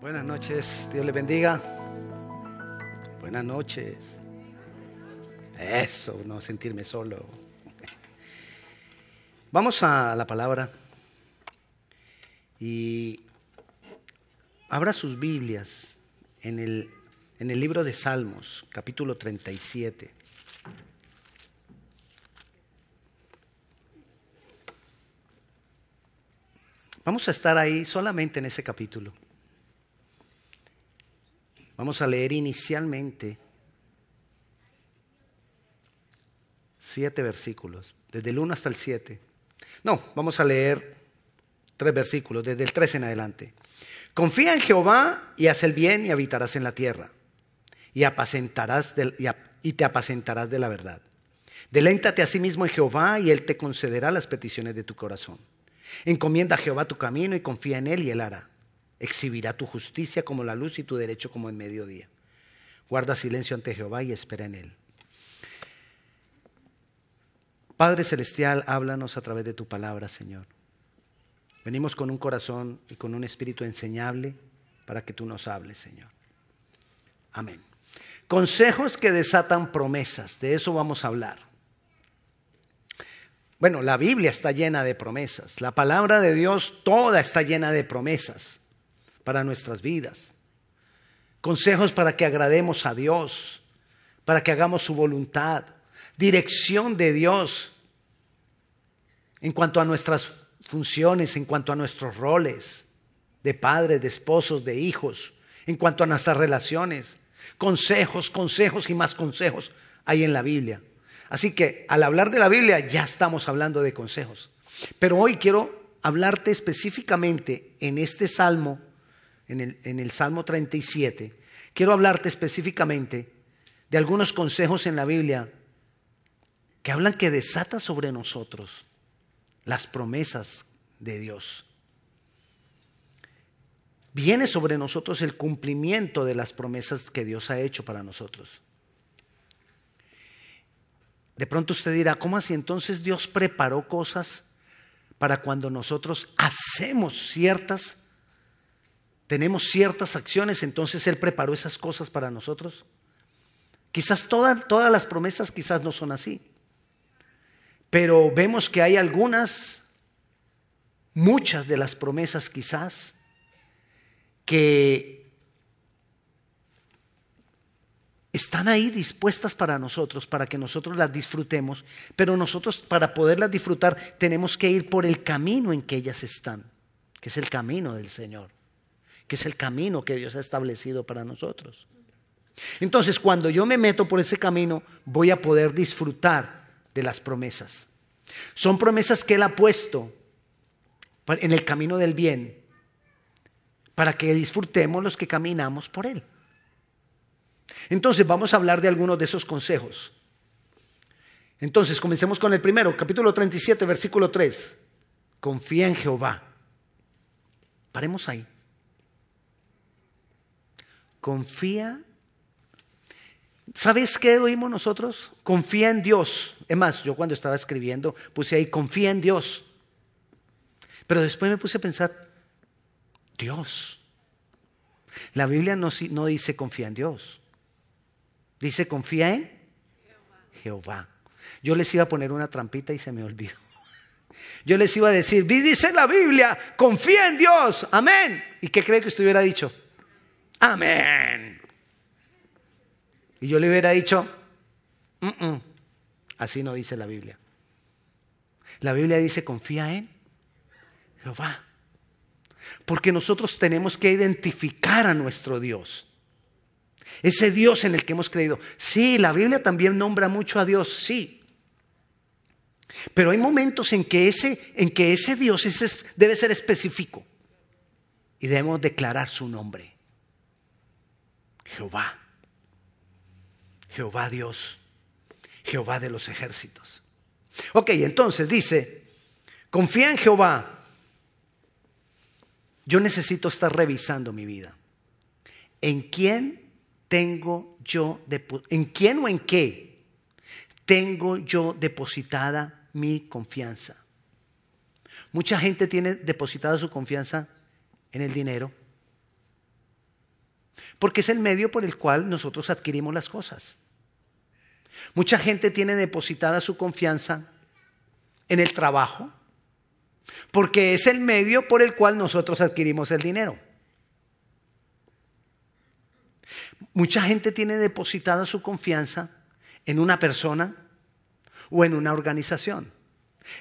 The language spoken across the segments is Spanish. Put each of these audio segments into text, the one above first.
Buenas noches, Dios le bendiga. Buenas noches. Eso, no sentirme solo. Vamos a la palabra y abra sus Biblias en el, en el libro de Salmos, capítulo 37. Vamos a estar ahí solamente en ese capítulo. Vamos a leer inicialmente siete versículos, desde el 1 hasta el 7. No, vamos a leer tres versículos, desde el 3 en adelante. Confía en Jehová y haz el bien y habitarás en la tierra. Y, apacentarás y te apacentarás de la verdad. Deléntate a sí mismo en Jehová y Él te concederá las peticiones de tu corazón. Encomienda a Jehová tu camino y confía en Él y Él hará. Exhibirá tu justicia como la luz y tu derecho como el mediodía. Guarda silencio ante Jehová y espera en Él. Padre Celestial, háblanos a través de tu palabra, Señor. Venimos con un corazón y con un espíritu enseñable para que tú nos hables, Señor. Amén. Consejos que desatan promesas, de eso vamos a hablar. Bueno, la Biblia está llena de promesas, la palabra de Dios toda está llena de promesas para nuestras vidas. Consejos para que agrademos a Dios, para que hagamos su voluntad, dirección de Dios en cuanto a nuestras funciones, en cuanto a nuestros roles de padres, de esposos, de hijos, en cuanto a nuestras relaciones. Consejos, consejos y más consejos hay en la Biblia. Así que al hablar de la Biblia ya estamos hablando de consejos. Pero hoy quiero hablarte específicamente en este salmo, en el, Salmo 37, quiero hablarte específicamente de algunos consejos en la Biblia que hablan que desata sobre nosotros las promesas de Dios. Viene sobre nosotros el cumplimiento de las promesas que Dios ha hecho para nosotros. De pronto usted dirá, ¿cómo así entonces Dios preparó cosas para cuando nosotros hacemos ciertas, tenemos ciertas acciones, entonces Él preparó esas cosas para nosotros? Quizás todas, todas las promesas quizás no son así. Pero vemos que hay algunas, muchas de las promesas quizás, que están ahí dispuestas para nosotros, para que nosotros las disfrutemos, pero nosotros para poderlas disfrutar tenemos que ir por el camino en que ellas están, que es el camino del Señor, que es el camino que Dios ha establecido para nosotros. Entonces, cuando yo me meto por ese camino, voy a poder disfrutar de las promesas. Son promesas que Él ha puesto en el camino del bien para que disfrutemos los que caminamos por Él. Entonces vamos a hablar de algunos de esos consejos. Entonces comencemos con el primero, capítulo 37, versículo 3. Confía en Jehová. Paremos ahí. Confía ¿Sabes qué oímos nosotros? Confía en Dios. Es más, yo cuando estaba escribiendo puse ahí, confía en Dios. Pero después me puse a pensar, Dios. La Biblia no, no dice confía en Dios. Dice confía en Jehová. Yo les iba a poner una trampita y se me olvidó. Yo les iba a decir, dice la Biblia, confía en Dios. Amén. ¿Y qué cree que usted hubiera dicho? Amén. Y yo le hubiera dicho, así no dice la Biblia. La Biblia dice, confía en Jehová. Porque nosotros tenemos que identificar a nuestro Dios. Ese Dios en el que hemos creído. Sí, la Biblia también nombra mucho a Dios, sí. Pero hay momentos en que ese, en que ese Dios debe ser específico. Y debemos declarar su nombre. Jehová. Jehová Dios, Jehová de los ejércitos. Ok, entonces dice, confía en Jehová. Yo necesito estar revisando mi vida. ¿En quién tengo yo, en quién o en qué tengo yo depositada mi confianza? Mucha gente tiene depositada su confianza en el dinero, Porque es el medio por el cual nosotros adquirimos las cosas. Mucha gente tiene depositada su confianza en el trabajo, porque es el medio por el cual nosotros adquirimos el dinero. Mucha gente tiene depositada su confianza en una persona o en una organización.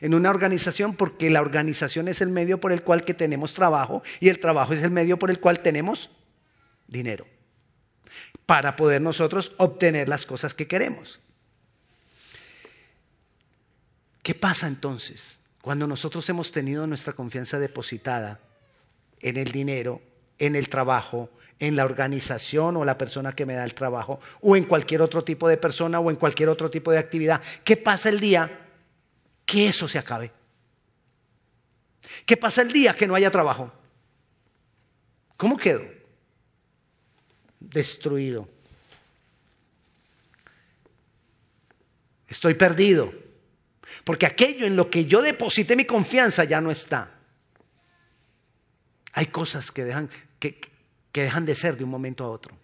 En una organización porque la organización es el medio por el cual que tenemos trabajo y el trabajo es el medio por el cual tenemos dinero. Para poder nosotros obtener las cosas que queremos. ¿Qué pasa entonces cuando nosotros hemos tenido nuestra confianza depositada en el dinero, en el trabajo, en la organización o la persona que me da el trabajo, o en cualquier otro tipo de persona o en cualquier otro tipo de actividad? ¿Qué pasa el día que eso se acabe? ¿Qué pasa el día que no haya trabajo? ¿Cómo quedo? Destruido. Estoy perdido. Porque aquello en lo que yo deposité mi confianza ya no está. Hay cosas que dejan, que, que dejan de ser de un momento a otro.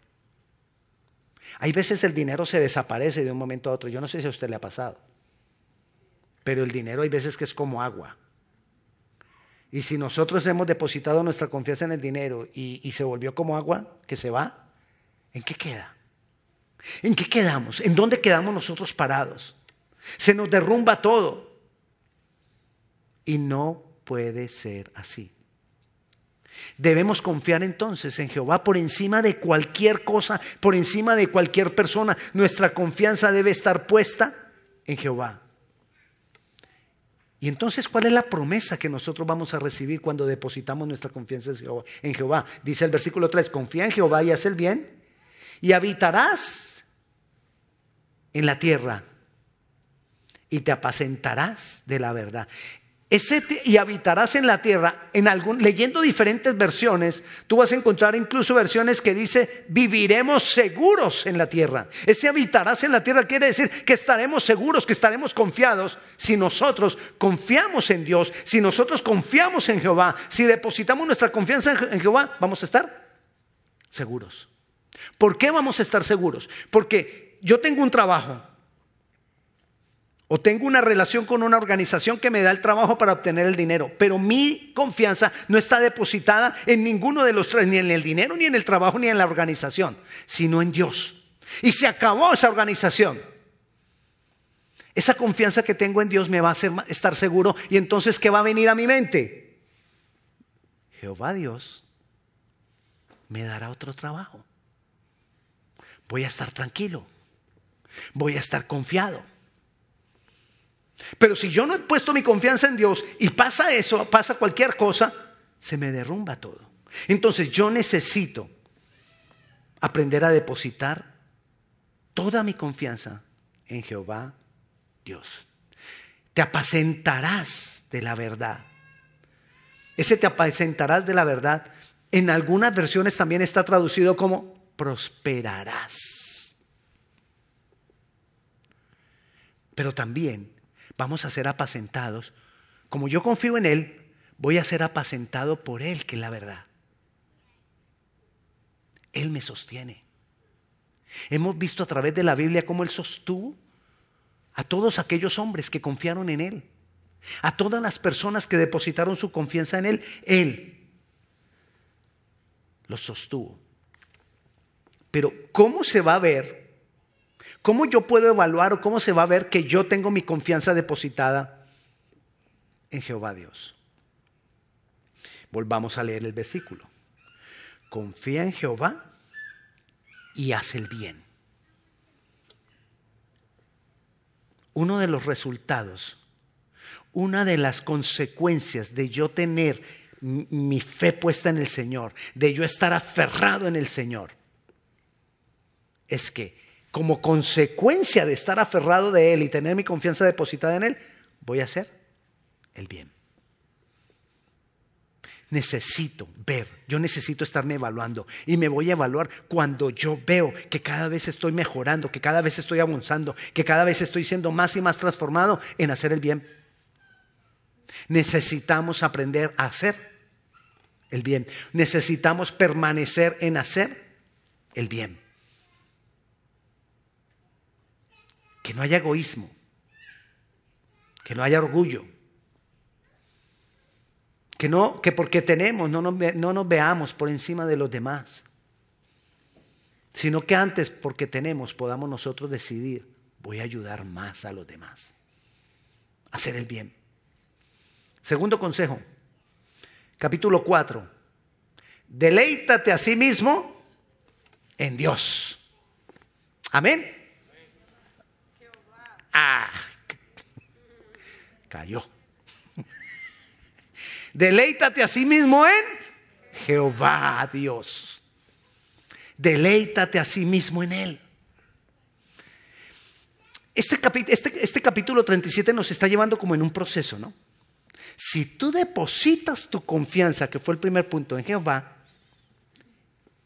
Hay veces el dinero se desaparece de un momento a otro. Yo no sé si a usted le ha pasado. Pero el dinero hay veces que es como agua. Y si nosotros hemos depositado nuestra confianza en el dinero y, y, se volvió como agua que se va, ¿en qué queda? ¿En qué quedamos? ¿En dónde quedamos nosotros parados? Se nos derrumba todo. Y no puede ser así. Debemos confiar entonces en Jehová por encima de cualquier cosa, por encima de cualquier persona. Nuestra confianza debe estar puesta en Jehová. Y entonces, ¿cuál es la promesa que nosotros vamos a recibir cuando depositamos nuestra confianza en Jehová? Dice el versículo 3, confía en Jehová y haz el bien y habitarás en la tierra y te apacentarás de la verdad. Y habitarás en la tierra. En algún, leyendo diferentes versiones, tú vas a encontrar incluso versiones que dice viviremos seguros en la tierra. Ese habitarás en la tierra quiere decir que estaremos seguros, que estaremos confiados. Si nosotros confiamos en Dios, si nosotros confiamos en Jehová, si depositamos nuestra confianza en Jehová, vamos a estar seguros. ¿Por qué vamos a estar seguros? Porque yo tengo un trabajo o tengo una relación con una organización que me da el trabajo para obtener el dinero, pero mi confianza no está depositada en ninguno de los tres, ni en el dinero, ni en el trabajo, ni en la organización, sino en Dios. Y se acabó esa organización. Esa confianza que tengo en Dios me va a hacer estar seguro. Y entonces, ¿qué va a venir a mi mente? Jehová Dios me dará otro trabajo. Voy a estar tranquilo. Voy a estar confiado pero si yo no he puesto mi confianza en Dios y pasa eso, pasa cualquier cosa, se me derrumba todo. Entonces yo necesito aprender a depositar toda mi confianza en Jehová Dios. Te apacentarás de la verdad. Ese te apacentarás de la verdad. En algunas versiones también está traducido como prosperarás. Pero también vamos a ser apacentados. Como yo confío en Él, voy a ser apacentado por Él, que es la verdad. Él me sostiene. Hemos visto a través de la Biblia cómo Él sostuvo a todos aquellos hombres que confiaron en Él, a todas las personas que depositaron su confianza en Él, Él los sostuvo. Pero ¿cómo se va a ver ¿Cómo yo puedo evaluar o cómo se va a ver que yo tengo mi confianza depositada en Jehová Dios? Volvamos a leer el versículo. Confía en Jehová y haz el bien. Uno de los resultados, una de las consecuencias de yo tener mi fe puesta en el Señor, de yo estar aferrado en el Señor, es que como consecuencia de estar aferrado de Él y tener mi confianza depositada en Él, voy a hacer el bien. Necesito ver, yo necesito estarme evaluando y me voy a evaluar cuando yo veo que cada vez estoy mejorando, que cada vez estoy avanzando, que cada vez estoy siendo más y más transformado en hacer el bien. Necesitamos aprender a hacer el bien. Necesitamos permanecer en hacer el bien. Que no haya egoísmo, que no haya orgullo, que no que porque tenemos no nos, no nos veamos por encima de los demás, sino que antes porque tenemos podamos nosotros decidir, voy a ayudar más a los demás, hacer el bien. Segundo consejo, capítulo 4. Deleítate a sí mismo en Dios. Amén. Ah, cayó. Deleítate a sí mismo en Jehová Dios. Deleítate a sí mismo en Él. Este, este, este, capítulo 37 nos está llevando como en un proceso, ¿no? Si tú depositas tu confianza, que fue el primer punto, en Jehová,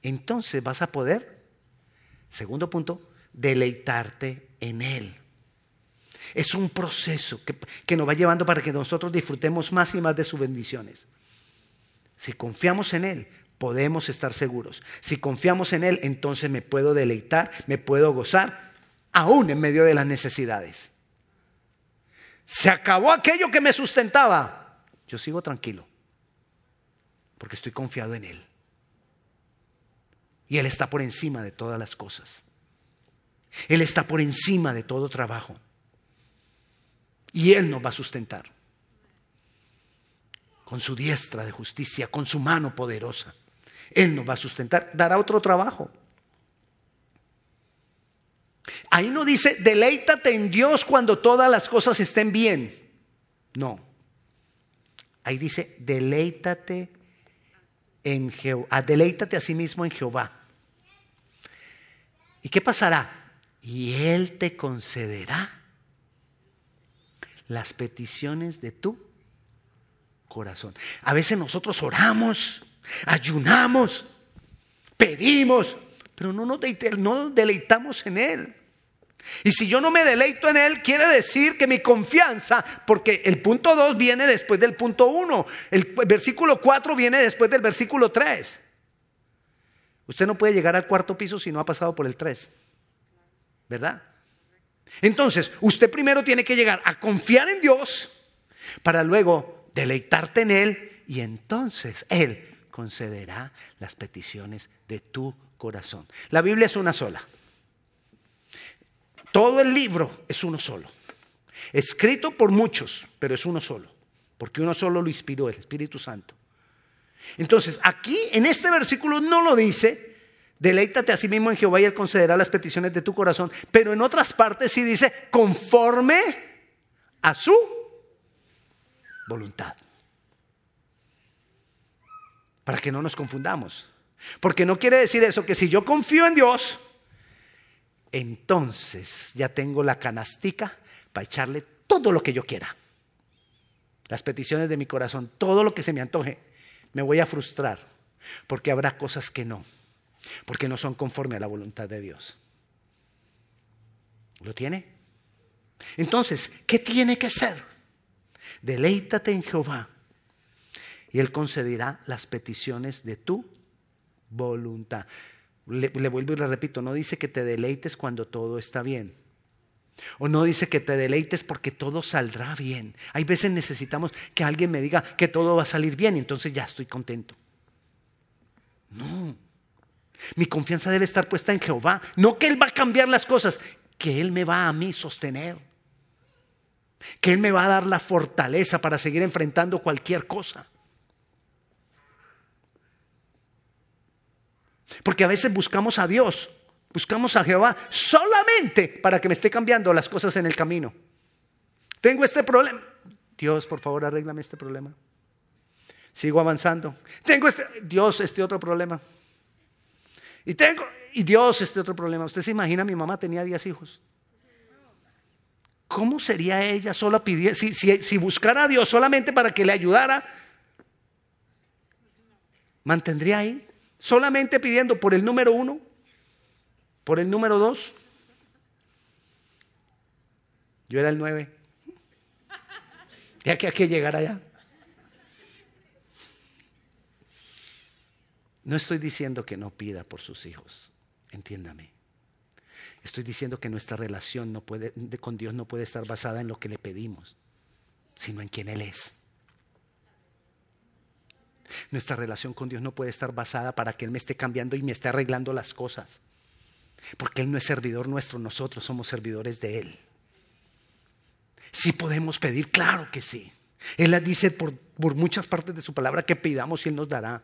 entonces vas a poder, segundo punto, deleitarte en Él. Es un proceso que, nos va llevando para que nosotros disfrutemos más y más de sus bendiciones. Si confiamos en Él, podemos estar seguros. Si confiamos en Él, entonces me puedo deleitar, me puedo gozar, aún en medio de las necesidades. Se acabó aquello que me sustentaba. Yo sigo tranquilo, porque estoy confiado en Él. Y Él está por encima de todas las cosas. Él está por encima de todo trabajo. Y Él nos va a sustentar. Con su diestra de justicia, con su mano poderosa. Él nos va a sustentar. Dará otro trabajo. Ahí no dice, deleítate en Dios cuando todas las cosas estén bien. No. Ahí dice, deleítate en Jehová. Ah, deleítate a sí mismo en Jehová. ¿Y qué pasará? Y Él te concederá las peticiones de tu corazón. A veces nosotros oramos, ayunamos, pedimos, pero no nos, deleitamos en Él. Y si yo no me deleito en Él, quiere decir que mi confianza, porque el punto 2 viene después del punto 1, el versículo 4 viene después del versículo 3. Usted no puede llegar al cuarto piso si no ha pasado por el 3. ¿Verdad? Entonces, usted primero tiene que llegar a confiar en Dios para luego deleitarte en Él y entonces Él concederá las peticiones de tu corazón. La Biblia es una sola. Todo el libro es uno solo. Escrito por muchos, pero es uno solo. Porque uno solo lo inspiró, el Espíritu Santo. Entonces, aquí en este versículo no lo dice, deleítate a sí mismo en Jehová y Él concederá las peticiones de tu corazón, pero en otras partes sí dice, conforme a su voluntad. Para que no nos confundamos. Porque no quiere decir eso que si yo confío en Dios, entonces ya tengo la canastica para echarle todo lo que yo quiera. Las peticiones de mi corazón, todo lo que se me antoje me voy a frustrar porque habrá cosas que no, porque no son conforme a la voluntad de Dios. ¿Lo tiene? Entonces, ¿qué tiene que ser? Deleítate en Jehová y Él concederá las peticiones de tu voluntad. Le, vuelvo y le repito, no dice que te deleites cuando todo está bien. O no dice que te deleites porque todo saldrá bien. Hay veces necesitamos que alguien me diga que todo va a salir bien y entonces ya estoy contento. No. Mi confianza debe estar puesta en Jehová. No que Él va a cambiar las cosas, que Él me va a mí sostener. Que Él me va a dar la fortaleza para seguir enfrentando cualquier cosa. Porque a veces buscamos a Dios Buscamos a Jehová solamente para que me esté cambiando las cosas en el camino. Tengo este problema. Dios, por favor, arréglame este problema. Sigo avanzando. Tengo este, Dios, este otro problema. Y tengo, y Dios, este otro problema. Usted se imagina, mi mamá tenía 10 hijos. ¿Cómo sería ella sola pidiendo, si, si buscara a Dios solamente para que le ayudara? ¿Mantendría ahí? Solamente pidiendo por el número uno. Por el número dos, yo era el nueve. Ya que hay que llegar allá. No estoy diciendo que no pida por sus hijos. entiéndame. Estoy diciendo que nuestra relación no puede, con Dios no puede estar basada en lo que le pedimos, sino en quién Él es. Nuestra relación con Dios no puede estar basada para que Él me esté cambiando y me esté arreglando las cosas. Porque Él no es servidor nuestro, nosotros somos servidores de Él. Si podemos pedir, claro que sí. Él dice por, por, muchas partes de su palabra que pidamos y Él nos dará.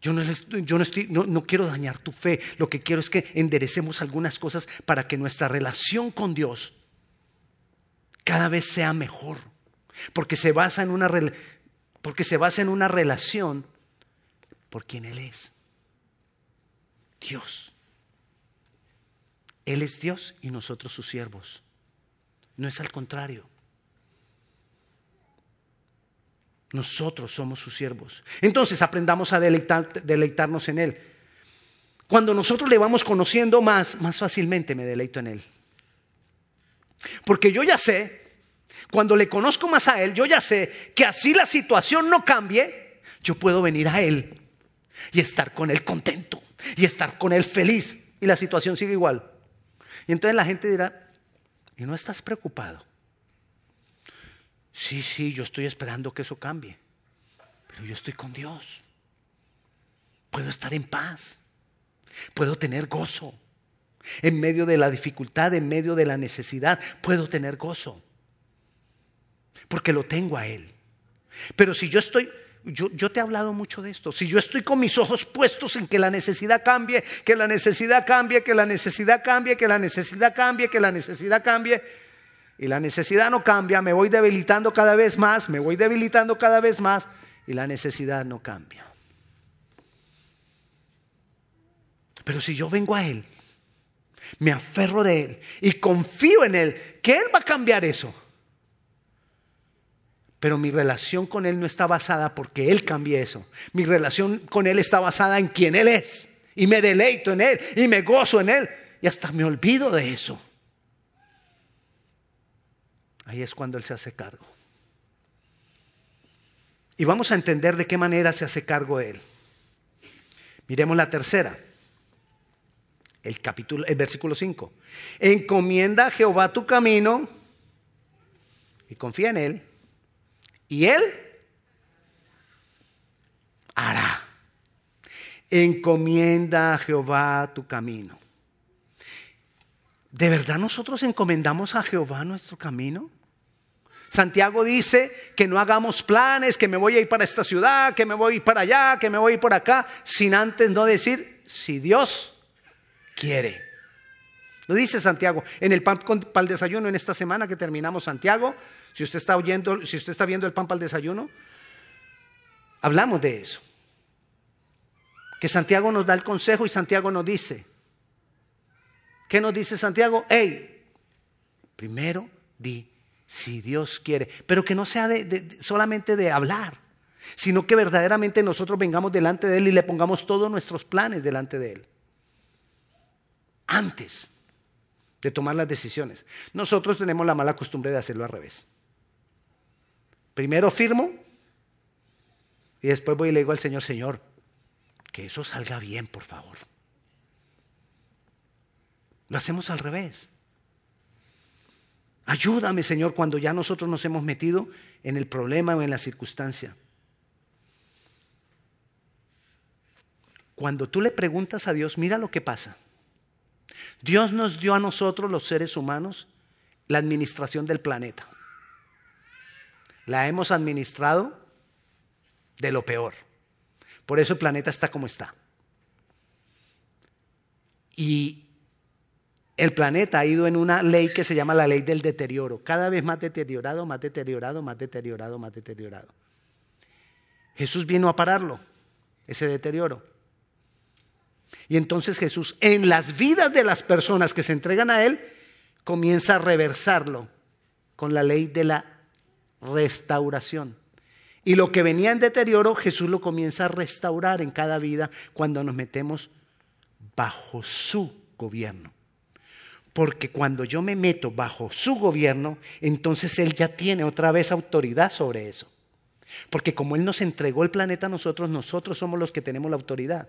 Yo, no, estoy, no, no quiero dañar tu fe. Lo que quiero es que enderecemos algunas cosas para que nuestra relación con Dios cada vez sea mejor. Porque se basa en una, porque se basa en una relación por quien Él es. Dios. Él es Dios y nosotros sus siervos. No es al contrario. Nosotros somos sus siervos. Entonces aprendamos a deleitarnos en Él. Cuando nosotros le vamos conociendo más, más fácilmente me deleito en Él. Porque yo ya sé, cuando le conozco más a Él, yo ya sé que así la situación no cambie, yo puedo venir a Él y estar con Él contento y estar con Él feliz y la situación sigue igual. Y entonces la gente dirá, ¿y no estás preocupado? Sí, sí, yo estoy esperando que eso cambie, pero yo estoy con Dios. Puedo estar en paz, puedo tener gozo. En medio de la dificultad, en medio de la necesidad, puedo tener gozo. Porque lo tengo a Él. Pero si yo estoy, yo, te he hablado mucho de esto. Si yo estoy con mis ojos puestos en que la necesidad cambie, que la necesidad cambie, que la necesidad cambie, que la necesidad cambie, que la necesidad cambie, y la necesidad no cambia, me voy debilitando cada vez más, me voy debilitando cada vez más, y la necesidad no cambia. Pero si yo vengo a Él, me aferro de Él y confío en Él, que Él va a cambiar eso pero mi relación con Él no está basada porque Él cambie eso. Mi relación con Él está basada en quien Él es. Y me deleito en Él y me gozo en Él. Y hasta me olvido de eso. Ahí es cuando Él se hace cargo. Y vamos a entender de qué manera se hace cargo Él. Miremos la tercera. El capítulo, el versículo 5. Encomienda a Jehová tu camino y confía en Él y Él hará. Encomienda a Jehová tu camino. ¿De verdad nosotros encomendamos a Jehová nuestro camino? Santiago dice que no hagamos planes, que me voy a ir para esta ciudad, que me voy a ir para allá, que me voy a ir por acá, sin antes no decir si Dios quiere. Lo dice Santiago en el pan para el desayuno en esta semana que terminamos Santiago. Si usted está oyendo, si usted está viendo el pan para el desayuno, hablamos de eso. Que Santiago nos da el consejo y Santiago nos dice, ¿qué nos dice Santiago? Hey, primero di si Dios quiere, pero que no sea solamente de hablar, sino que verdaderamente nosotros vengamos delante de Él y le pongamos todos nuestros planes delante de Él. Antes de tomar las decisiones. Nosotros tenemos la mala costumbre de hacerlo al revés. Primero firmo y después voy y le digo al Señor, Señor, que eso salga bien, por favor. Lo hacemos al revés. Ayúdame, Señor, cuando ya nosotros nos hemos metido en el problema o en la circunstancia. Cuando tú le preguntas a Dios, mira lo que pasa. Dios nos dio a nosotros, los seres humanos, la administración del planeta la hemos administrado de lo peor. Por eso el planeta está como está. Y el planeta ha ido en una ley que se llama la ley del deterioro. Cada vez más deteriorado, más deteriorado, más deteriorado, más deteriorado. Jesús vino a pararlo, ese deterioro. Y entonces Jesús, en las vidas de las personas que se entregan a Él, comienza a reversarlo con la ley de la restauración. Y lo que venía en deterioro, Jesús lo comienza a restaurar en cada vida cuando nos metemos bajo su gobierno. Porque cuando yo me meto bajo su gobierno, entonces Él ya tiene otra vez autoridad sobre eso. Porque como Él nos entregó el planeta a nosotros, nosotros somos los que tenemos la autoridad.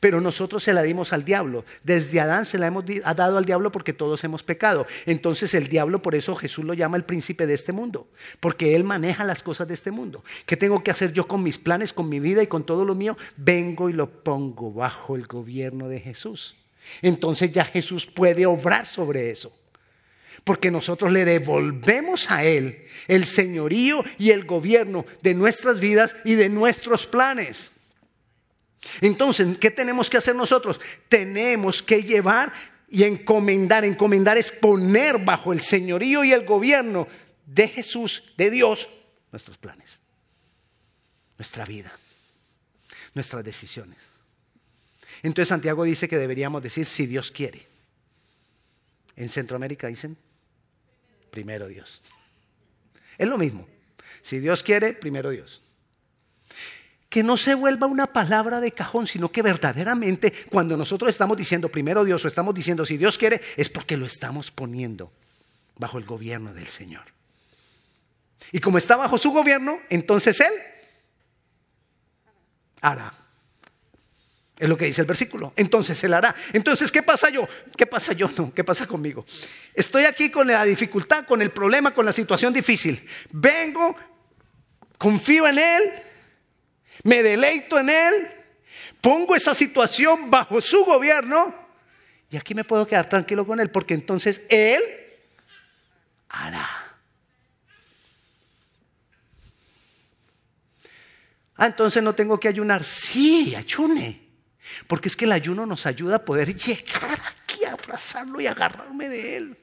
Pero nosotros se la dimos al diablo. Desde Adán se la hemos dado al diablo porque todos hemos pecado. Entonces el diablo, por eso Jesús lo llama el príncipe de este mundo. Porque él maneja las cosas de este mundo. ¿Qué tengo que hacer yo con mis planes, con mi vida y con todo lo mío? Vengo y lo pongo bajo el gobierno de Jesús. Entonces ya Jesús puede obrar sobre eso. Porque nosotros le devolvemos a Él el señorío y el gobierno de nuestras vidas y de nuestros planes. Entonces, ¿qué tenemos que hacer nosotros? Tenemos que llevar y encomendar. Encomendar es poner bajo el señorío y el gobierno de Jesús, de Dios, nuestros planes, nuestra vida, nuestras decisiones. Entonces Santiago dice que deberíamos decir si Dios quiere. En Centroamérica dicen, primero Dios. Es lo mismo. Si Dios quiere, primero Dios que no se vuelva una palabra de cajón, sino que verdaderamente cuando nosotros estamos diciendo primero Dios o estamos diciendo si Dios quiere, es porque lo estamos poniendo bajo el gobierno del Señor. Y como está bajo su gobierno, entonces Él hará. Es lo que dice el versículo. Entonces Él hará. Entonces, ¿qué pasa yo? ¿Qué pasa yo? No, ¿qué pasa conmigo? Estoy aquí con la dificultad, con el problema, con la situación difícil. Vengo, confío en Él, me deleito en Él, pongo esa situación bajo su gobierno y aquí me puedo quedar tranquilo con Él porque entonces Él hará. Ah, entonces no tengo que ayunar. Sí, ayune. Porque es que el ayuno nos ayuda a poder llegar aquí a abrazarlo y agarrarme de Él.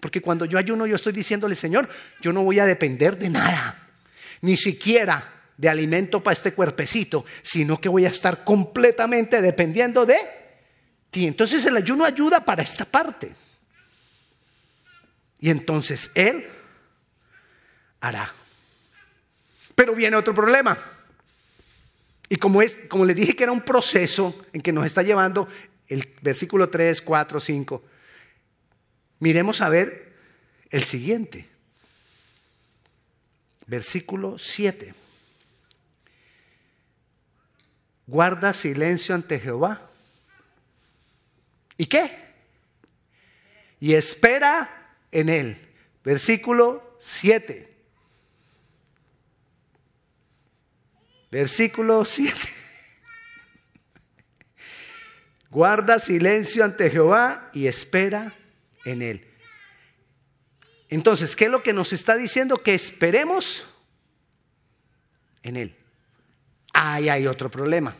Porque cuando yo ayuno, yo estoy diciéndole, Señor, yo no voy a depender de nada. Ni siquiera de alimento para este cuerpecito, sino que voy a estar completamente dependiendo de ti. Entonces el ayuno ayuda para esta parte. Y entonces Él hará. Pero viene otro problema. Y como, es, como les dije que era un proceso en que nos está llevando el versículo 3, 4, 5, miremos a ver el siguiente. Versículo 7 guarda silencio ante Jehová. ¿Y qué? Y espera en él. Versículo 7. Versículo 7. Guarda silencio ante Jehová y espera en él. Entonces, ¿qué es lo que nos está diciendo? Que esperemos en él. Ahí hay otro problema,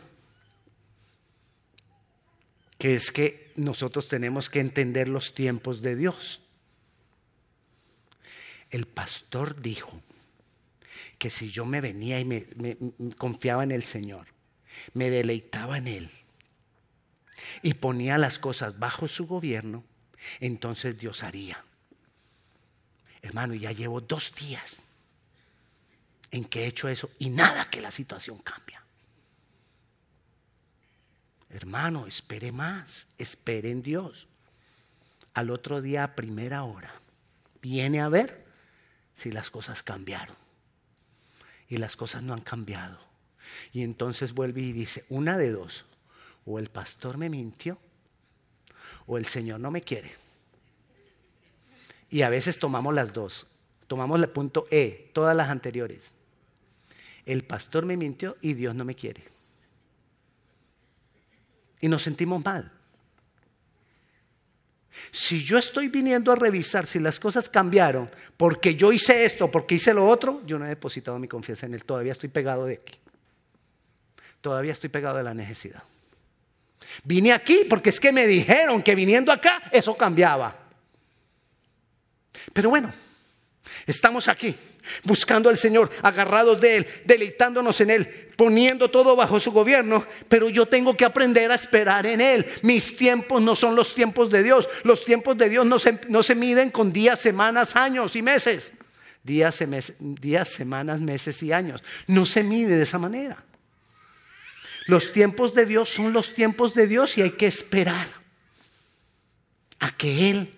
que es que nosotros tenemos que entender los tiempos de Dios. El pastor dijo que si yo me venía y me, confiaba en el Señor, me deleitaba en Él y ponía las cosas bajo su gobierno, entonces Dios haría. Hermano, ya llevo dos días en que he hecho eso y nada que la situación cambia. Hermano, espere más, espere en Dios. Al otro día a primera hora viene a ver si las cosas cambiaron. Y las cosas no han cambiado. Y entonces vuelve y dice, una de dos, o el pastor me mintió, o el Señor no me quiere. Y a veces tomamos las dos. Tomamos el punto E, todas las anteriores el pastor me mintió y Dios no me quiere. Y nos sentimos mal. Si yo estoy viniendo a revisar si las cosas cambiaron porque yo hice esto, porque hice lo otro, yo no he depositado mi confianza en Él. Todavía estoy pegado de aquí. Todavía estoy pegado de la necesidad. Vine aquí porque es que me dijeron que viniendo acá eso cambiaba. Pero bueno, estamos aquí buscando al Señor, agarrados de Él, deleitándonos en Él, poniendo todo bajo su gobierno, pero yo tengo que aprender a esperar en Él. Mis tiempos no son los tiempos de Dios. Los tiempos de Dios no se, no se miden con días, semanas, años y meses. Días, días, semanas, meses y años. No se mide de esa manera. Los tiempos de Dios son los tiempos de Dios y hay que esperar a que Él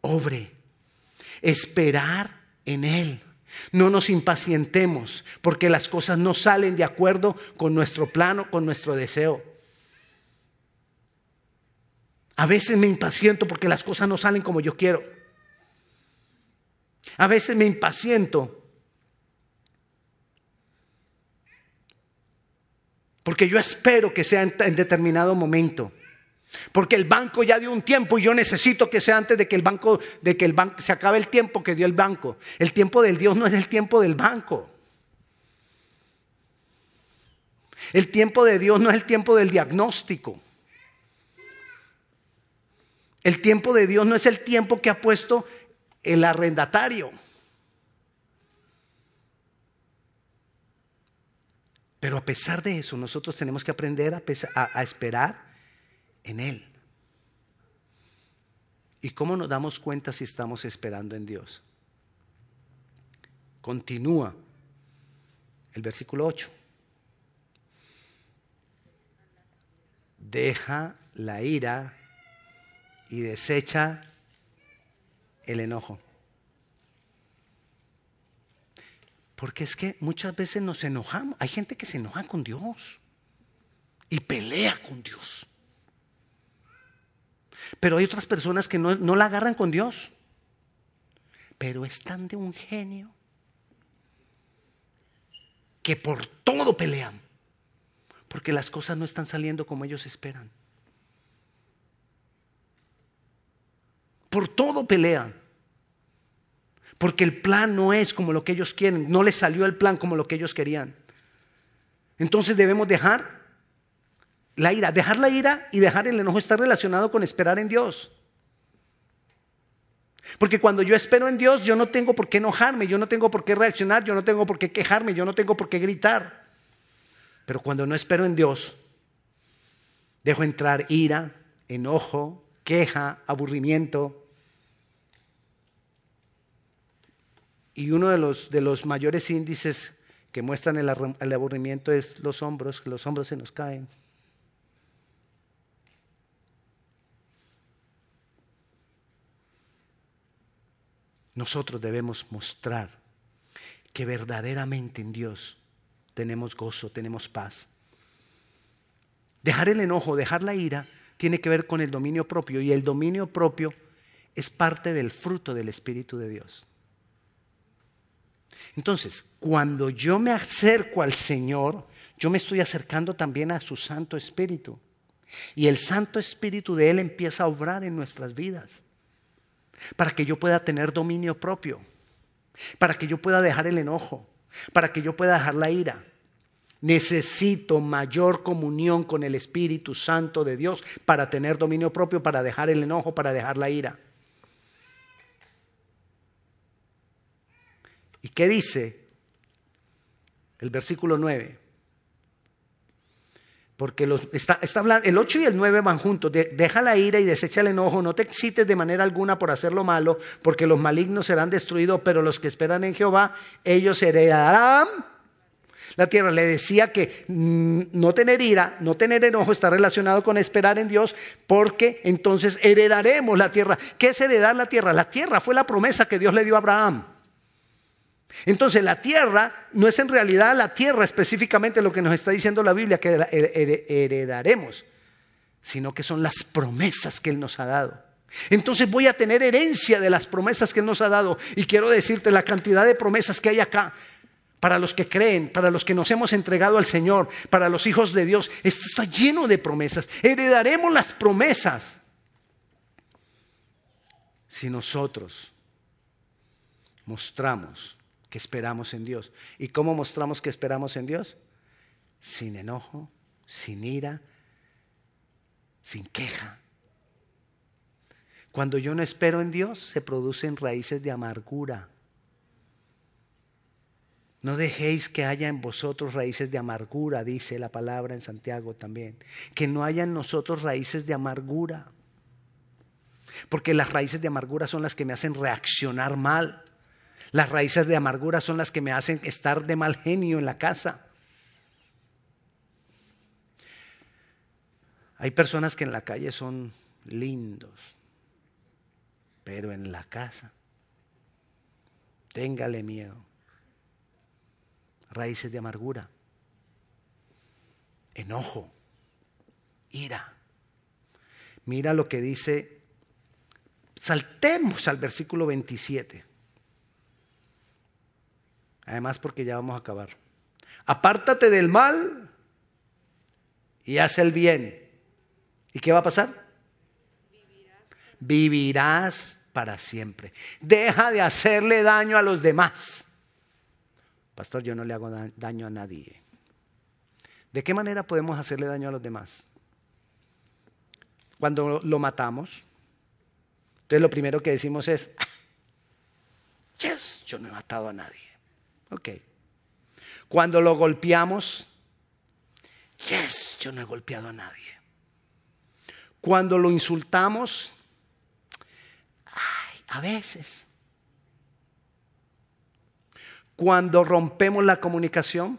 obre. Esperar en Él. No nos impacientemos porque las cosas no salen de acuerdo con nuestro plano, con nuestro deseo. A veces me impaciento porque las cosas no salen como yo quiero. A veces me impaciento porque yo espero que sea en, determinado momento. Porque el banco ya dio un tiempo y yo necesito que sea antes de que el banco, de que el banco se acabe el tiempo que dio el banco. El tiempo del Dios no es el tiempo del banco. El tiempo de Dios no es el tiempo del diagnóstico. El tiempo de Dios no es el tiempo que ha puesto el arrendatario. Pero a pesar de eso, nosotros tenemos que aprender a, esperar en Él. ¿Y cómo nos damos cuenta si estamos esperando en Dios? Continúa el versículo 8. Deja la ira y desecha el enojo. Porque es que muchas veces nos enojamos. Hay gente que se enoja con Dios y pelea con Dios. Pero hay otras personas que no, la agarran con Dios. Pero están de un genio que por todo pelean. Porque las cosas no están saliendo como ellos esperan. Por todo pelean. Porque el plan no es como lo que ellos quieren. No les salió el plan como lo que ellos querían. Entonces debemos dejar la ira. Dejar la ira y dejar el enojo está relacionado con esperar en Dios. Porque cuando yo espero en Dios, yo no tengo por qué enojarme, yo no tengo por qué reaccionar, yo no tengo por qué quejarme, yo no tengo por qué gritar. Pero cuando no espero en Dios, dejo entrar ira, enojo, queja, aburrimiento, Y uno de los, de los mayores índices que muestran el, aburrimiento es los hombros, que los hombros se nos caen. Nosotros debemos mostrar que verdaderamente en Dios tenemos gozo, tenemos paz. Dejar el enojo, dejar la ira, tiene que ver con el dominio propio y el dominio propio es parte del fruto del Espíritu de Dios. Entonces, cuando yo me acerco al Señor, yo me estoy acercando también a su Santo Espíritu. Y el Santo Espíritu de Él empieza a obrar en nuestras vidas. Para que yo pueda tener dominio propio. Para que yo pueda dejar el enojo. Para que yo pueda dejar la ira. Necesito mayor comunión con el Espíritu Santo de Dios para tener dominio propio, para dejar el enojo, para dejar la ira. ¿Y qué dice el versículo 9? Porque los, está, el 8 y el 9 van juntos. deja la ira y desecha el enojo. No te excites de manera alguna por hacer lo malo, porque los malignos serán destruidos, pero los que esperan en Jehová, ellos heredarán la tierra. Le decía que mm, no tener ira, no tener enojo está relacionado con esperar en Dios, porque entonces heredaremos la tierra. ¿Qué es heredar la tierra? La tierra fue la promesa que Dios le dio a Abraham. Entonces la tierra no es en realidad la tierra específicamente lo que nos está diciendo la Biblia que heredaremos, sino que son las promesas que Él nos ha dado. Entonces voy a tener herencia de las promesas que Él nos ha dado. Y quiero decirte la cantidad de promesas que hay acá. Para los que creen, para los que nos hemos entregado al Señor, para los hijos de Dios, esto está lleno de promesas. Heredaremos las promesas. Si nosotros mostramos que esperamos en Dios. ¿Y cómo mostramos que esperamos en Dios? Sin enojo, sin ira, sin queja. Cuando yo no espero en Dios, se producen raíces de amargura. No dejéis que haya en vosotros raíces de amargura, dice la palabra en Santiago también. Que no haya en nosotros raíces de amargura. Porque las raíces de amargura son las que me hacen reaccionar mal. Las raíces de amargura son las que me hacen estar de mal genio en la casa. Hay personas que en la calle son lindos, pero en la casa, téngale miedo. Raíces de amargura, enojo, ira. Mira lo que dice, saltemos al versículo 27. Además porque ya vamos a acabar. Apártate del mal y haz el bien. ¿Y qué va a pasar? Vivirás para siempre. Deja de hacerle daño a los demás. Pastor, yo no le hago daño a nadie. ¿De qué manera podemos hacerle daño a los demás? Cuando lo matamos, entonces lo primero que decimos es, ah, yes, yo no he matado a nadie. Ok. Cuando lo golpeamos, yes, yo no he golpeado a nadie. Cuando lo insultamos, ay, a veces. Cuando rompemos la comunicación,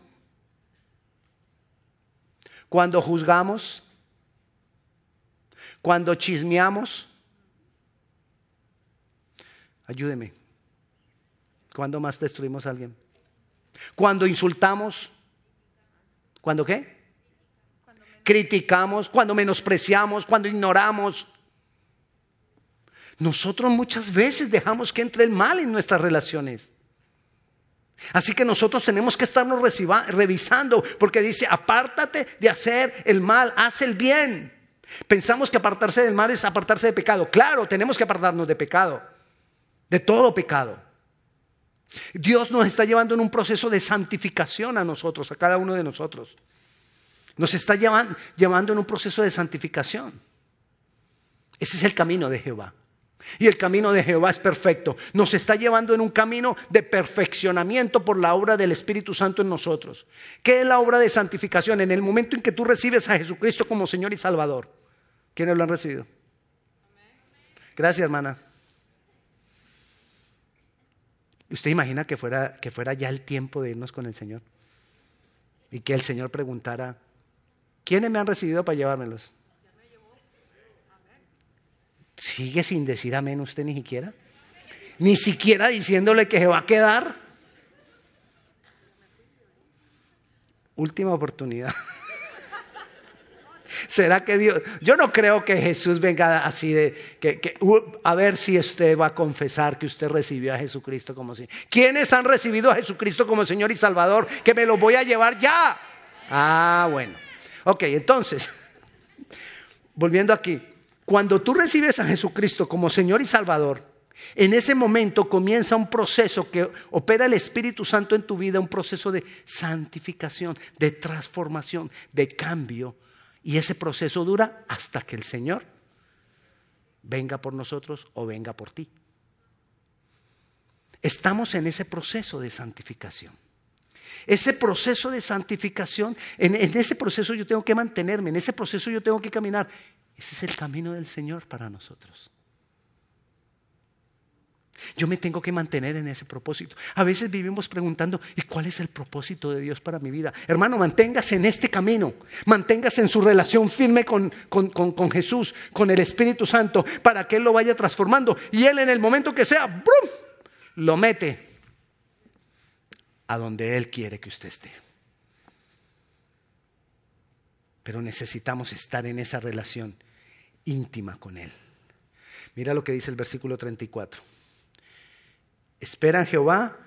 cuando juzgamos, cuando chismeamos. Ayúdeme. ¿Cuándo más destruimos a alguien? Cuando insultamos. ¿Cuándo qué? Criticamos, cuando menospreciamos, cuando ignoramos. Nosotros muchas veces dejamos que entre el mal en nuestras relaciones. Así que nosotros tenemos que estarnos revisando porque dice, apártate de hacer el mal, haz el bien. Pensamos que apartarse del mal es apartarse de pecado. Claro, tenemos que apartarnos de pecado, de todo pecado. Dios nos está llevando en un proceso de santificación a nosotros, a cada uno de nosotros. Nos está llevando, llevando en un proceso de santificación. Ese es el camino de Jehová. Y el camino de Jehová es perfecto. Nos está llevando en un camino de perfeccionamiento por la obra del Espíritu Santo en nosotros. ¿Qué es la obra de santificación? En el momento en que tú recibes a Jesucristo como Señor y Salvador. ¿Quiénes lo han recibido? Gracias, hermana. ¿Usted imagina que fuera, que fuera ya el tiempo de irnos con el Señor? Y que el Señor preguntara, ¿quiénes me han recibido para llevármelos? ¿Sigue sin decir amén usted ni siquiera? Ni siquiera diciéndole que se va a quedar. Última oportunidad. ¿Será que Dios? Yo no creo que Jesús venga así de que, a ver si usted va a confesar que usted recibió a Jesucristo como Señor. ¿Quiénes han recibido a Jesucristo como Señor y Salvador? Que me lo voy a llevar ya. Ah, bueno. Ok, entonces, volviendo aquí. Cuando tú recibes a Jesucristo como Señor y Salvador, en ese momento comienza un proceso que opera el Espíritu Santo en tu vida, un proceso de santificación, de transformación, de cambio. Y ese proceso dura hasta que el Señor venga por nosotros o venga por ti. Estamos en ese proceso de santificación. Ese proceso de santificación, en, ese proceso yo tengo que mantenerme, en ese proceso yo tengo que caminar. Ese es el camino del Señor para nosotros. Yo me tengo que mantener en ese propósito. A veces vivimos preguntando, ¿y cuál es el propósito de Dios para mi vida? Hermano, manténgase en este camino. Manténgase en su relación firme con, con, Jesús, con el Espíritu Santo, para que Él lo vaya transformando. Y Él en el momento que sea, ¡brum! lo mete a donde Él quiere que usted esté. Pero necesitamos estar en esa relación íntima con Él. Mira lo que dice el versículo 34. Esperan Jehová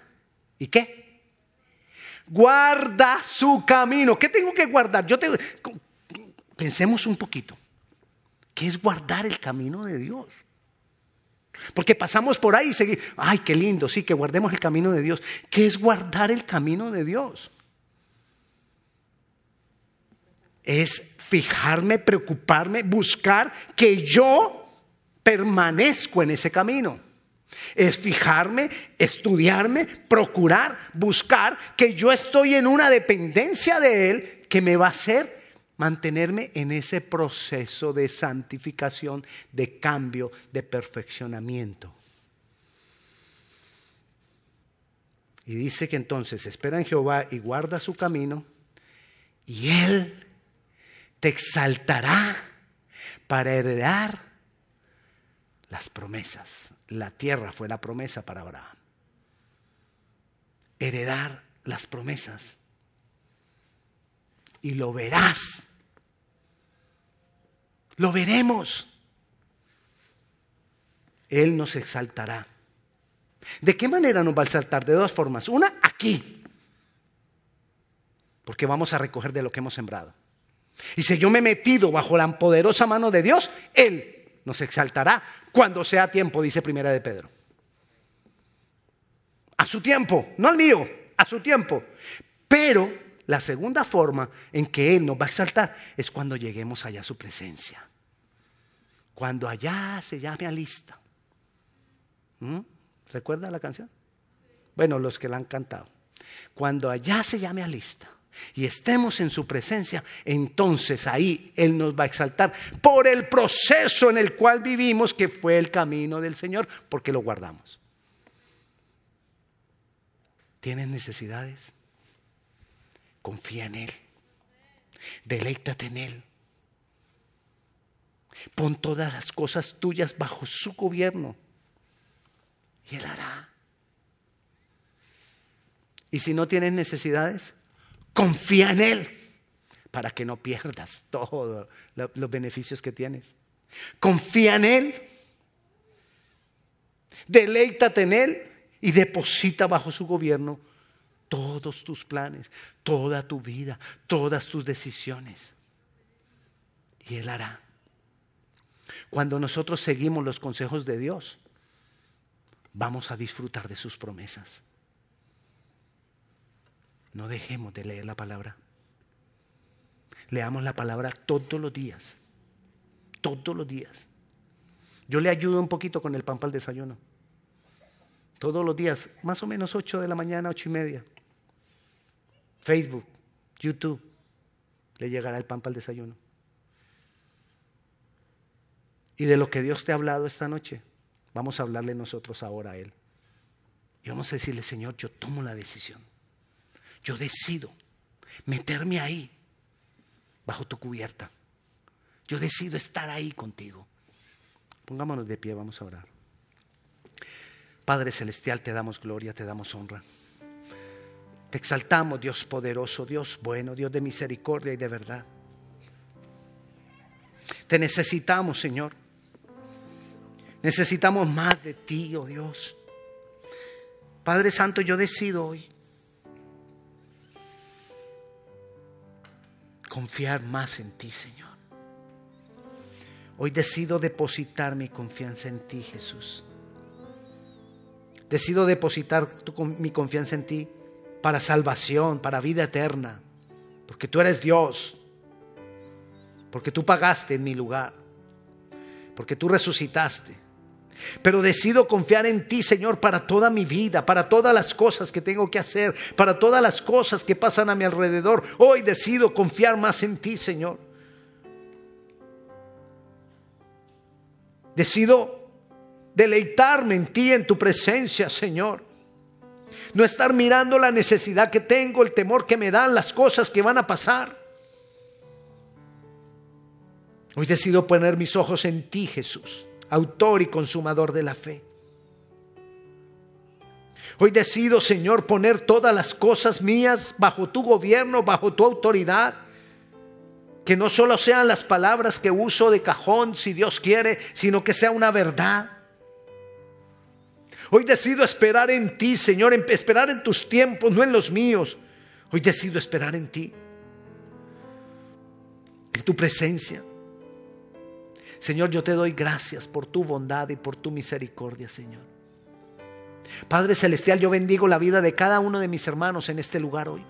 y qué? Guarda su camino. ¿Qué tengo que guardar? Yo tengo... Pensemos un poquito. ¿Qué es guardar el camino de Dios? Porque pasamos por ahí y seguimos, ay, qué lindo, sí, que guardemos el camino de Dios. ¿Qué es guardar el camino de Dios? Es fijarme, preocuparme, buscar que yo permanezco en ese camino. Es fijarme, estudiarme, procurar, buscar que yo estoy en una dependencia de Él que me va a hacer mantenerme en ese proceso de santificación, de cambio, de perfeccionamiento. Y dice que entonces espera en Jehová y guarda su camino, y Él te exaltará para heredar las promesas. La tierra fue la promesa para Abraham. Heredar las promesas. Y lo verás. Lo veremos. Él nos exaltará. ¿De qué manera nos va a exaltar? De dos formas. Una, aquí. Porque vamos a recoger de lo que hemos sembrado. Y si yo me he metido bajo la poderosa mano de Dios, Él nos exaltará cuando sea tiempo, dice Primera de Pedro. A su tiempo, no al mío, a su tiempo. Pero la segunda forma en que Él nos va a exaltar es cuando lleguemos allá a su presencia. Cuando allá se llame a lista. ¿Mm? ¿Recuerda la canción? Bueno, los que la han cantado. Cuando allá se llame a lista y estemos en su presencia, entonces ahí Él nos va a exaltar por el proceso en el cual vivimos, que fue el camino del Señor, porque lo guardamos. ¿Tienes necesidades? Confía en Él. Deleítate en Él. Pon todas las cosas tuyas bajo su gobierno y Él hará. Y si no tienes necesidades, confía en Él para que no pierdas todos los beneficios que tienes. Confía en Él, deleítate en Él y deposita bajo su gobierno todos tus planes, toda tu vida, todas tus decisiones. Y Él hará. Cuando nosotros seguimos los consejos de Dios, vamos a disfrutar de sus promesas. No dejemos de leer la palabra. Leamos la palabra todos los días. Todos los días. Yo le ayudo un poquito con el pan para el desayuno. Todos los días, más o menos 8 de la mañana, ocho y media. Facebook, YouTube, le llegará el pan para el desayuno. Y de lo que Dios te ha hablado esta noche, vamos a hablarle nosotros ahora a Él. Y vamos a decirle, Señor, yo tomo la decisión. Yo decido meterme ahí, bajo tu cubierta. Yo decido estar ahí contigo. Pongámonos de pie, vamos a orar. Padre Celestial, te damos gloria, te damos honra. Te exaltamos, Dios poderoso, Dios bueno, Dios de misericordia y de verdad. Te necesitamos, Señor. Necesitamos más de ti, oh Dios. Padre Santo, yo decido hoy confiar más en ti, Señor. Hoy decido depositar mi confianza en ti, Jesús. Decido depositar mi confianza en ti para salvación, para vida eterna, porque tú eres Dios, porque tú pagaste en mi lugar, porque tú resucitaste. Pero decido confiar en ti, Señor, para toda mi vida, para todas las cosas que tengo que hacer, para todas las cosas que pasan a mi alrededor. Hoy decido confiar más en ti, Señor. Decido deleitarme en ti, en tu presencia, Señor. No estar mirando la necesidad que tengo, el temor que me dan, las cosas que van a pasar. Hoy decido poner mis ojos en ti, Jesús, autor y consumador de la fe. Hoy decido, Señor, poner todas las cosas mías bajo tu gobierno, bajo tu autoridad. Que no solo sean las palabras que uso de cajón, si Dios quiere, sino que sea una verdad. Hoy decido esperar en ti, Señor, esperar en tus tiempos, no en los míos. Hoy decido esperar en ti, en tu presencia. Señor, yo te doy gracias por tu bondad y por tu misericordia, Señor. Padre Celestial, yo bendigo la vida de cada uno de mis hermanos en este lugar hoy.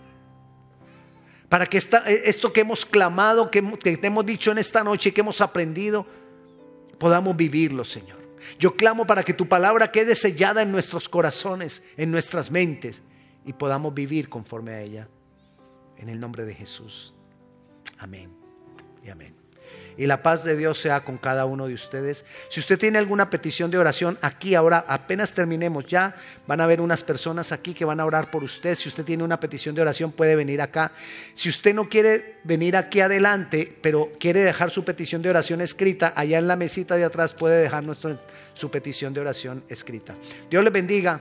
Para que esto que hemos clamado, que te hemos dicho en esta noche, que hemos aprendido, podamos vivirlo, Señor. Yo clamo para que tu palabra quede sellada en nuestros corazones, en nuestras mentes, y podamos vivir conforme a ella. En el nombre de Jesús. Amén y amén. Y la paz de Dios sea con cada uno de ustedes. Si usted tiene alguna petición de oración, aquí ahora apenas terminemos ya, van a haber unas personas aquí que van a orar por usted. Si usted tiene una petición de oración, puede venir acá. Si usted no quiere venir aquí adelante, pero quiere dejar su petición de oración escrita, allá en la mesita de atrás puede dejar su petición de oración escrita. Dios le bendiga.